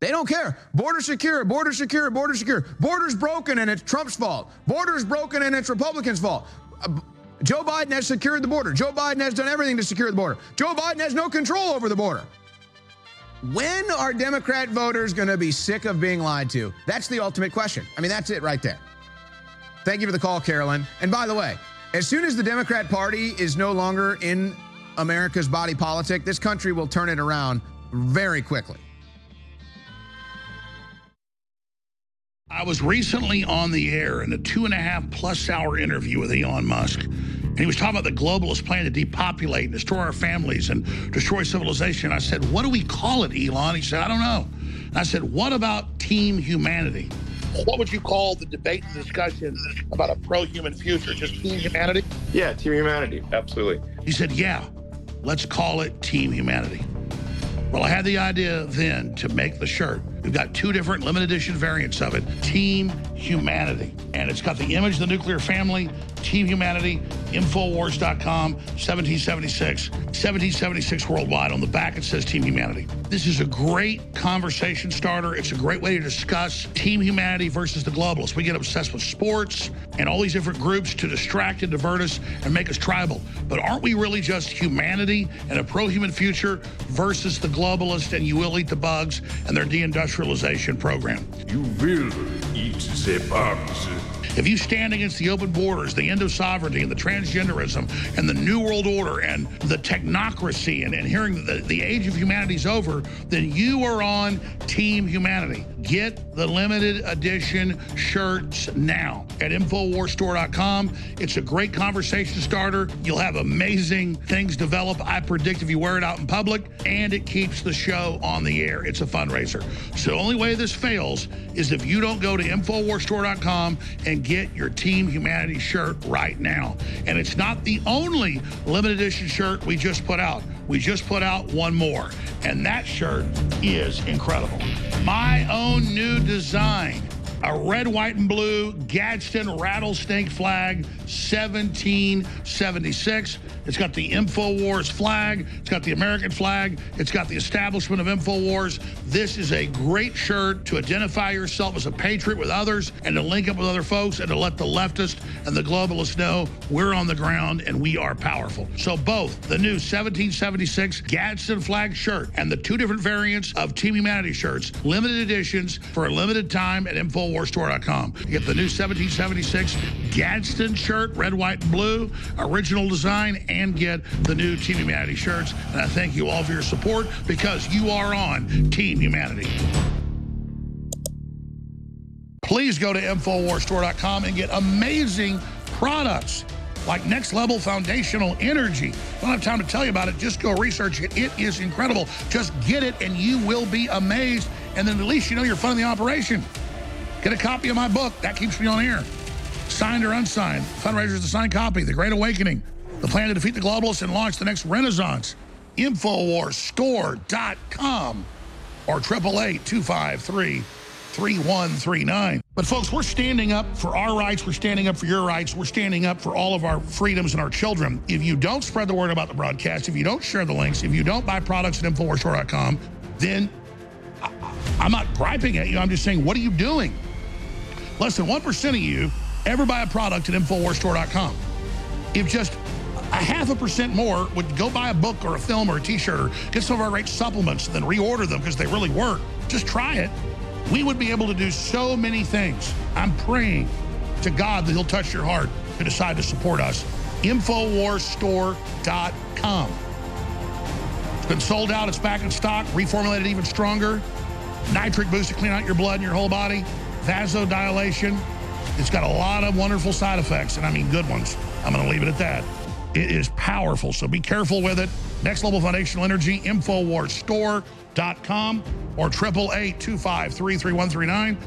They don't care. Border secure, border secure, border secure. Border's broken and it's Trump's fault. Border's broken and it's Republicans' fault. Uh, Joe Biden has secured the border. Joe Biden has done everything to secure the border. Joe Biden has no control over the border. When are Democrat voters going to be sick of being lied to? That's the ultimate question. I mean, that's it right there. Thank you for the call, Carolyn. And by the way, as soon as the Democrat Party is no longer in America's body politic, this country will turn it around very quickly. I was recently on the air in a two and a half plus hour interview with Elon Musk. And he was talking about the globalist plan to depopulate, and destroy our families, and destroy civilization. I said, What do we call it, Elon? He said, I don't know. And I said, What about team humanity? What would you call the debate and discussion about a pro human future? Just team humanity? Yeah, team humanity. Absolutely. He said, Yeah, let's call it team humanity. Well, I had the idea then to make the shirt. We've got two different limited edition variants of it Team Humanity. And it's got the image of the nuclear family, Team Humanity, Infowars.com, 1776, 1776 worldwide. On the back, it says Team Humanity. This is a great conversation starter. It's a great way to discuss Team Humanity versus the globalists. We get obsessed with sports and all these different groups to distract and divert us and make us tribal. But aren't we really just humanity and a pro human future versus the globalist and you will eat the bugs and their deindustrialization program? You will eat the bugs. If you stand against the open borders, the end of sovereignty, and the transgenderism, and the New World Order, and the technocracy, and, and hearing that the, the age of humanity is over, then you are on Team Humanity. Get the limited edition shirts now at InfoWarsStore.com. It's a great conversation starter. You'll have amazing things develop. I predict if you wear it out in public, and it keeps the show on the air. It's a fundraiser. So the only way this fails is if you don't go to InfoWarsStore.com and get your Team Humanity shirt right now. And it's not the only limited edition shirt we just put out. We just put out one more, and that shirt is incredible. My own new design. A red, white, and blue Gadsden rattlesnake flag, 1776. It's got the InfoWars flag. It's got the American flag. It's got the establishment of InfoWars. This is a great shirt to identify yourself as a patriot with others and to link up with other folks and to let the leftists and the globalists know we're on the ground and we are powerful. So both the new 1776 Gadsden flag shirt and the two different variants of Team Humanity shirts, limited editions for a limited time at InfoWarsStore.com. Get the new 1776 Gadsden shirt, red, white, and blue, original design, and get the new Team Humanity shirts. And I thank you all for your support because you are on Team Humanity. Please go to InfoWarsStore.com and get amazing products like Next Level Foundational Energy. Don't have time to tell you about it. Just go research it. It is incredible. Just get it and you will be amazed. And then at least you know you're funding the operation. Get a copy of my book. That keeps me on air. Signed or unsigned. Fundraisers, the signed copy. The Great Awakening. The plan to defeat the globalists and launch the next renaissance. Infowarsstore.com or 888 253 3139. But folks, we're standing up for our rights. We're standing up for your rights. We're standing up for all of our freedoms and our children. If you don't spread the word about the broadcast, if you don't share the links, if you don't buy products at InfoWarsStore.com, then I, I'm not griping at you. I'm just saying, what are you doing? Less than 1% of you ever buy a product at InfoWarsStore.com. If just a half a percent more would go buy a book or a film or a t-shirt or get some of our great supplements and then reorder them because they really work, just try it we would be able to do so many things. I'm praying to God that he'll touch your heart to decide to support us. Infowarsstore.com. It's been sold out. It's back in stock, reformulated even stronger. Nitric boost to clean out your blood and your whole body. Vasodilation. It's got a lot of wonderful side effects, and I mean good ones. I'm going to leave it at that. It is powerful, so be careful with it. Next Level Foundational Energy, Infowarsstore.com or 888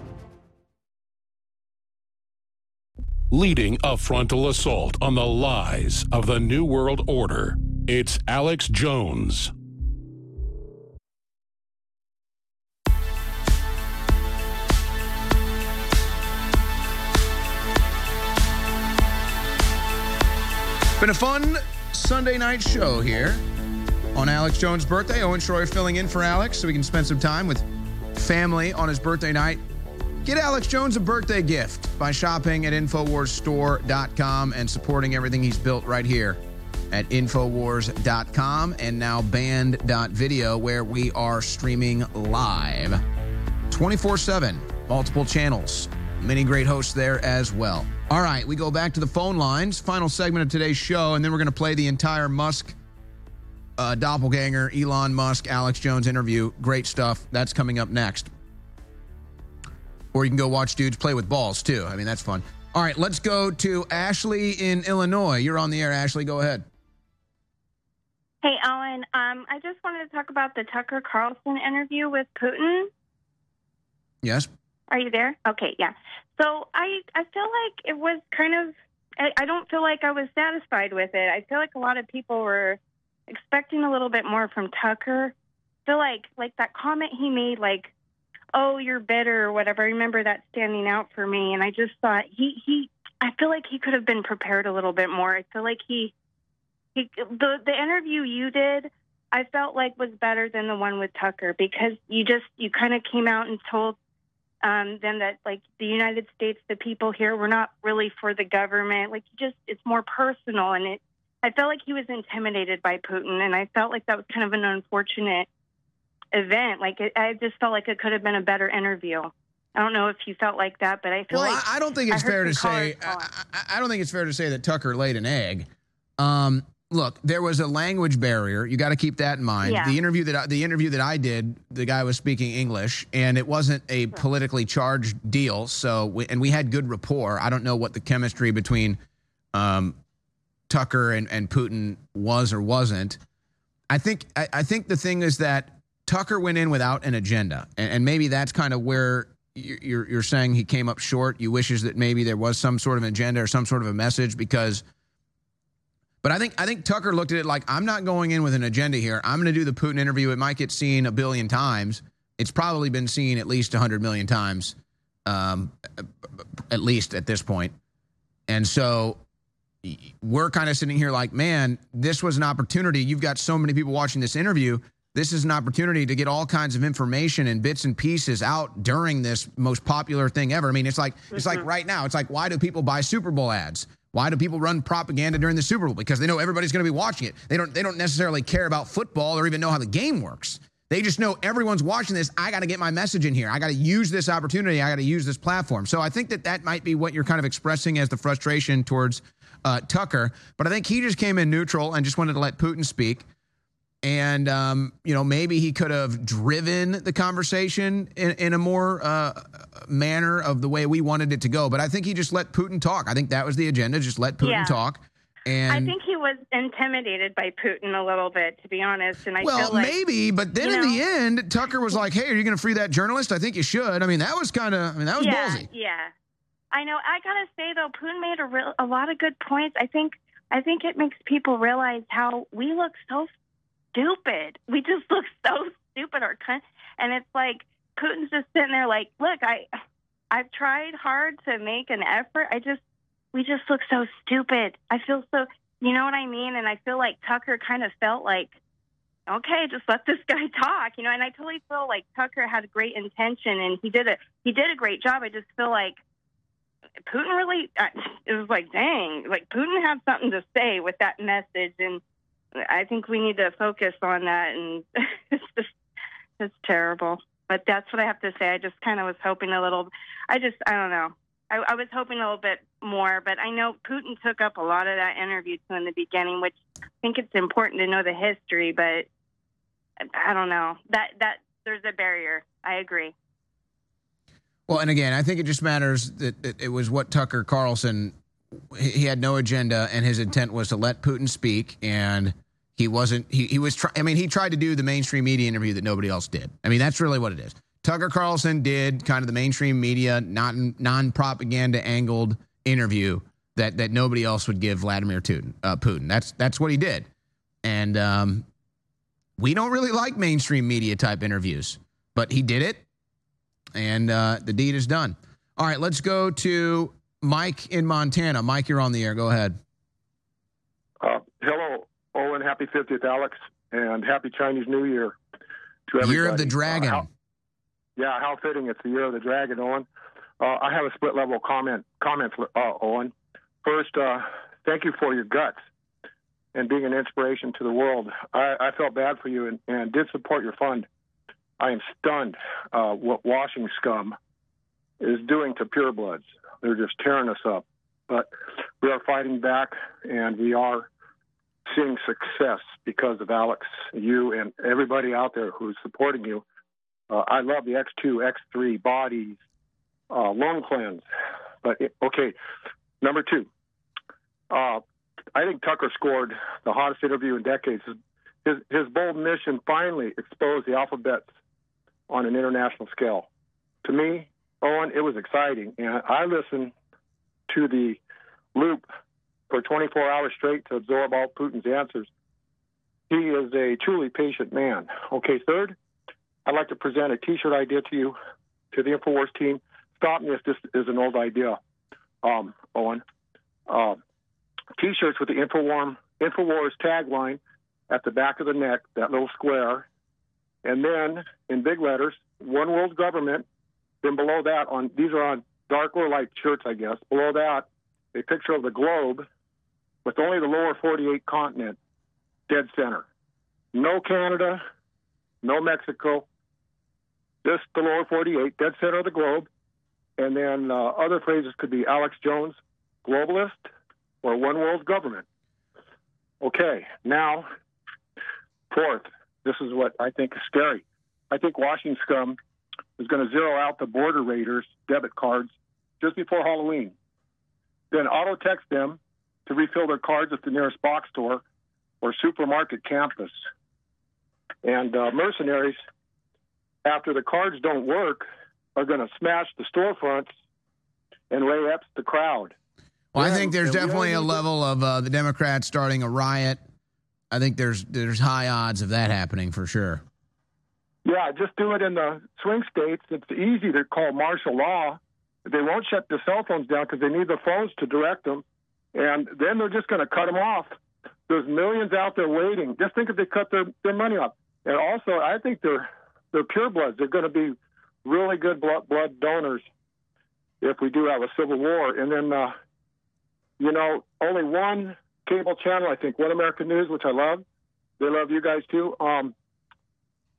Leading a frontal assault on the lies of the New World Order, it's Alex Jones. Been a fun Sunday night show here on Alex Jones' birthday. Owen Shroyer filling in for Alex so we can spend some time with family on his birthday night. Get Alex Jones a birthday gift by shopping at InfoWarsStore.com and supporting everything he's built right here at Infowars.com and now Band.video, where we are streaming live 24 7, multiple channels. Many great hosts there as well. All right, we go back to the phone lines. Final segment of today's show, and then we're going to play the entire Musk uh, doppelganger, Elon Musk, Alex Jones interview. Great stuff. That's coming up next. Or you can go watch dudes play with balls too. I mean, that's fun. All right, let's go to Ashley in Illinois. You're on the air, Ashley. Go ahead. Hey, Alan. Um, I just wanted to talk about the Tucker Carlson interview with Putin. Yes. Are you there? Okay, yeah. So I I feel like it was kind of I, I don't feel like I was satisfied with it. I feel like a lot of people were expecting a little bit more from Tucker. I feel like like that comment he made like oh you're bitter or whatever. I remember that standing out for me and I just thought he he I feel like he could have been prepared a little bit more. I feel like he he the the interview you did I felt like was better than the one with Tucker because you just you kind of came out and told um, then that like the United States, the people here, were not really for the government. Like just it's more personal, and it. I felt like he was intimidated by Putin, and I felt like that was kind of an unfortunate event. Like it, I just felt like it could have been a better interview. I don't know if you felt like that, but I feel well, like I, I don't think it's fair to say. I, I, I don't think it's fair to say that Tucker laid an egg. Um, look, there was a language barrier. You got to keep that in mind. Yeah. The interview that I, the interview that I did, the guy was speaking English, and it wasn't a politically charged deal. So, we, and we had good rapport. I don't know what the chemistry between um, Tucker and, and Putin was or wasn't. I think I, I think the thing is that Tucker went in without an agenda, and, and maybe that's kind of where you- you're you're saying he came up short. You wishes that maybe there was some sort of agenda or some sort of a message because. But I think I think Tucker looked at it like I'm not going in with an agenda here. I'm going to do the Putin interview. It might get seen a billion times. It's probably been seen at least 100 million times um, at least at this point. And so we're kind of sitting here like, man, this was an opportunity. You've got so many people watching this interview. This is an opportunity to get all kinds of information and bits and pieces out during this most popular thing ever. I mean, it's like it's like right now. It's like why do people buy Super Bowl ads? Why do people run propaganda during the Super Bowl? Because they know everybody's going to be watching it. They don't they don't necessarily care about football or even know how the game works. They just know everyone's watching this. I got to get my message in here. I got to use this opportunity. I got to use this platform. So I think that that might be what you're kind of expressing as the frustration towards uh, Tucker. But I think he just came in neutral and just wanted to let Putin speak. And, um, you know, maybe he could have driven the conversation in, in a more uh, manner of the way we wanted it to go. But I think he just let Putin talk. I think that was the agenda. Just let Putin Yeah. talk. And I think he was intimidated by Putin a little bit, to be honest. And I well, feel like maybe, but then in know? the end, Tucker was like, "Hey, are you going to free that journalist? I think you should." I mean, that was kind of, I mean, that was yeah, ballsy. Yeah, I know. I gotta say though, Putin made a real a lot of good points. I think I think it makes people realize how we look so stupid. We just look so stupid, or kind, and it's like Putin's just sitting there like, look, I I've tried hard to make an effort. I just we just look so stupid. I feel so, you know what I mean? And I feel like Tucker kind of felt like okay, just let this guy talk, you know. And I totally feel like Tucker had great intention, and he did a he did a great job. I just feel like Putin really uh, it was like, dang, like Putin had something to say with that message, and I think we need to focus on that. And it's just it's terrible. But that's what I have to say. I just kind of was hoping a little. I just I don't know. I, I was hoping a little bit more, but I know Putin took up a lot of that interview too in the beginning, which I think it's important to know the history. But I don't know that that there's a barrier. I agree. Well, and again, I think it just matters that, it was what Tucker Carlson. He had no agenda, and his intent was to let Putin speak, and he wasn't. He he was. Try, I mean, he tried to do the mainstream media interview that nobody else did. I mean, that's really what it is. Tucker Carlson did kind of the mainstream media, not non propaganda angled interview that that nobody else would give Vladimir Putin. Uh, Putin. That's that's what he did, and um, we don't really like mainstream media type interviews, but he did it, and uh, the deed is done. All right, let's go to Mike in Montana. Mike, you're on the air. Go ahead. Uh, hello. Happy 50th, Alex, and happy Chinese New Year to everybody. Year of the Uh, Dragon. how- yeah, how fitting! It's the year of the dragon, Owen. Uh, I have a split level comment. Comment, for, uh, Owen. First, uh, thank you for your guts and being an inspiration to the world. I, I felt bad for you and, and did support your fund. I am stunned uh, what washing scum is doing to purebloods. They're just tearing us up. But we are fighting back, and we are seeing success because of Alex, you, and everybody out there who's supporting you. Uh, I love the X2, X3 bodies, uh, lung. But okay, number two, uh, I think Tucker scored the hottest interview in decades. His, his bold mission finally exposed the alphabets on an international scale. To me, Owen, it was exciting, and I listened to the loop for 24 hours straight to absorb all Putin's answers. He is a truly patient man. Okay, third, I'd like to present a T-shirt idea to you, to the Infowars team. Stop me if this is an old idea, um, Owen. Uh, T-shirts with the Infowar, Infowars tagline at the back of the neck, that little square, and then in big letters, "One World Government." Then below that, on these are on dark or light shirts, I guess. Below that, a picture of the globe with only the lower 48 continent dead center. No Canada, no Mexico, just the lower 48, dead center of the globe. And then uh, other phrases could be Alex Jones, globalist, or one world government. Okay, now, fourth, this is what I think is scary. I think washing scum is going to zero out the border raiders' debit cards just before Halloween. Then auto text them to refill their cards at the nearest box store or supermarket campus. And uh, mercenaries, after the cards don't work, are going to smash the storefronts and lay Epps the crowd. Well, I think there's definitely a only need to- level of uh, the Democrats starting a riot. I think there's there's high odds of that happening for sure. Yeah, just do it in the swing states. It's easy to call martial law they won't shut the cell phones down because they need the phones to direct them, and then they're just going to cut them off. There's millions out there waiting. Just think if they cut their, their money off. And also, I think they're they're purebloods. They're going to be really good blood, blood donors if we do have a civil war. And then, uh, you know, only one cable channel, I think, One American News, which I love. They love you guys too. Um,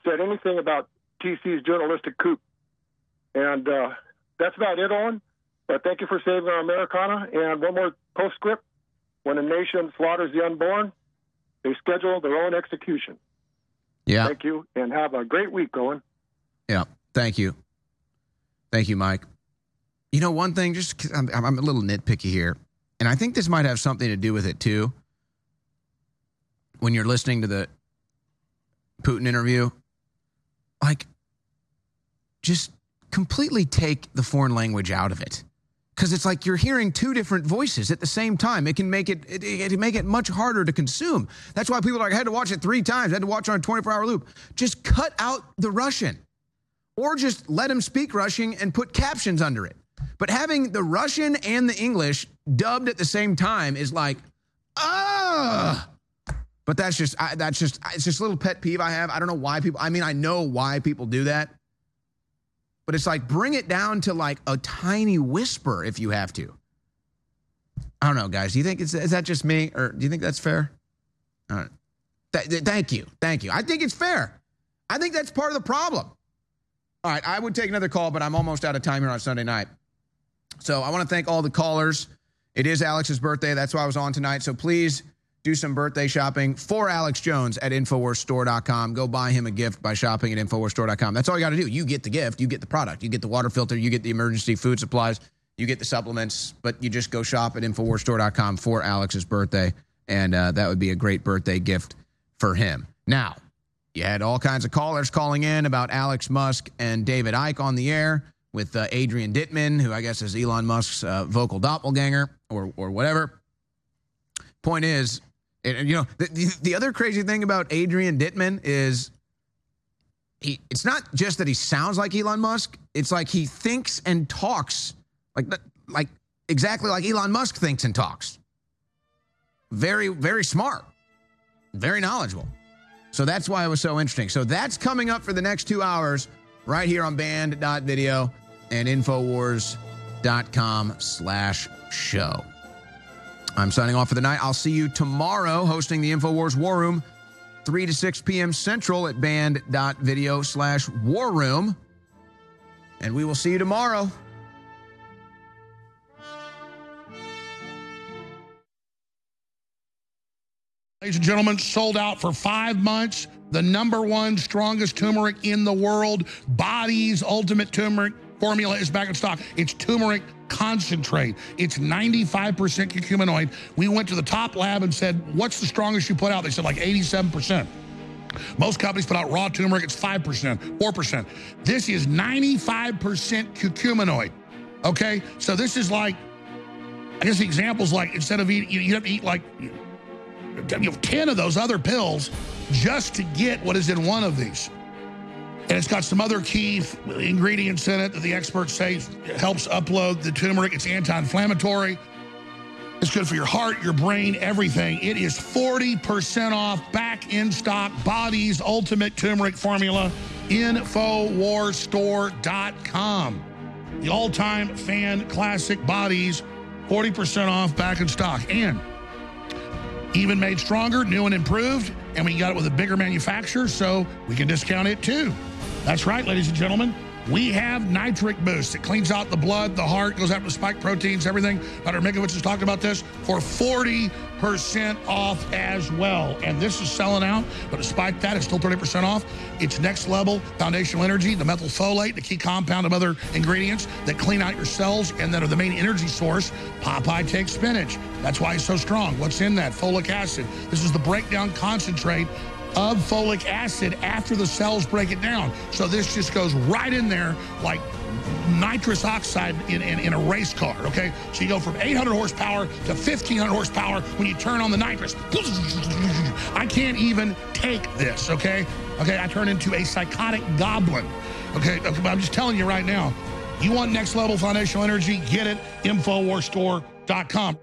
said anything about TC's journalistic coup, and uh, that's about it, Owen. But thank you for saving our Americana. And one more postscript: When a nation slaughters the unborn, they schedule their own execution. Yeah. Thank you, and have a great week, Owen. Yeah. Thank you. Thank you, Mike. You know, one thing, just I'm, I'm a little nitpicky here, and I think this might have something to do with it too. When you're listening to the Putin interview, like, just completely take the foreign language out of it. Because it's like you're hearing two different voices at the same time. It can make it, it, it can make it much harder to consume. That's why people are like, I had to watch it three times. I had to watch on a 24 hour loop. Just cut out the Russian or just let him speak Russian and put captions under it. But having the Russian and the English dubbed at the same time is like, ah. But that's just I, that's just it's just a little pet peeve I have. I don't know why people. I mean, I know why people do that, but it's like bring it down to like a tiny whisper if you have to. I don't know, guys. Do you think it's is that just me, or do you think that's fair? All right. Th- th- thank you, thank you. I think it's fair. I think that's part of the problem. All right, I would take another call, but I'm almost out of time here on Sunday night. So I want to thank all the callers. It is Alex's birthday. That's why I was on tonight. So please do some birthday shopping for Alex Jones at InfoWarsStore.com. Go buy him a gift by shopping at InfoWarsStore.com. That's all you got to do. You get the gift, you get the product, you get the water filter, you get the emergency food supplies, you get the supplements, but you just go shop at InfoWarsStore.com for Alex's birthday. And uh, that would be a great birthday gift for him. Now, you had all kinds of callers calling in about Alex Musk and David Icke on the air with uh, Adrian Dittman, who I guess is Elon Musk's uh, vocal doppelganger or, or whatever. Point is, and, you know, the, the, the other crazy thing about Adrian Dittman is he, it's not just that he sounds like Elon Musk, it's like he thinks and talks like, like exactly like Elon Musk thinks and talks. Very, very smart, very knowledgeable. So that's why it was so interesting. So that's coming up for the next two hours right here on band.video and infowars.com slash show. I'm signing off for the night. I'll see you tomorrow hosting the InfoWars War Room, 3 to 6 p.m. Central at band.video slash war room. And we will see you tomorrow. Ladies and gentlemen, sold out for five months. The number one strongest turmeric in the world, Body's Ultimate Turmeric formula is back in stock. It's turmeric concentrate. It's 95% curcuminoid. We went to the top lab and said, what's the strongest you put out? They said like 87%. Most companies put out raw turmeric, it's 5%, 4%. This is 95% curcuminoid. Okay, so this is like, I guess the example's like instead of eating, you have to eat like you know, 10 of those other pills just to get what is in one of these. And it's got some other key ingredients in it that the experts say helps upload the turmeric. It's anti-inflammatory. It's good for your heart, your brain, everything. It is 40% off, back in stock, Body's Ultimate Turmeric Formula, InfoWarsStore.com. The all-time fan classic Bodies, 40% off, back in stock. And even made stronger, new and improved, and we got it with a bigger manufacturer, so we can discount it too. That's right, ladies and gentlemen. We have Nitric Boost. It cleans out the blood, the heart, goes after the spike proteins, everything. Dr. Mikovits has talked about this for 40% off as well. And this is selling out, but despite that, it's still 30% off. It's next level foundational energy, the methylfolate, the key compound of other ingredients that clean out your cells and that are the main energy source. Popeye takes spinach. That's why it's so strong. What's in that? Folic acid. This is the breakdown concentrate of folic acid after the cells break it down. So this just goes right in there like nitrous oxide in, in, in, a race car, okay? So you go from 800 horsepower to 1500 horsepower when you turn on the nitrous. I can't even take this, okay? Okay, I turn into a psychotic goblin. Okay, okay but I'm just telling you right now, You want next level foundational energy? Get it. InfoWarsStore.com.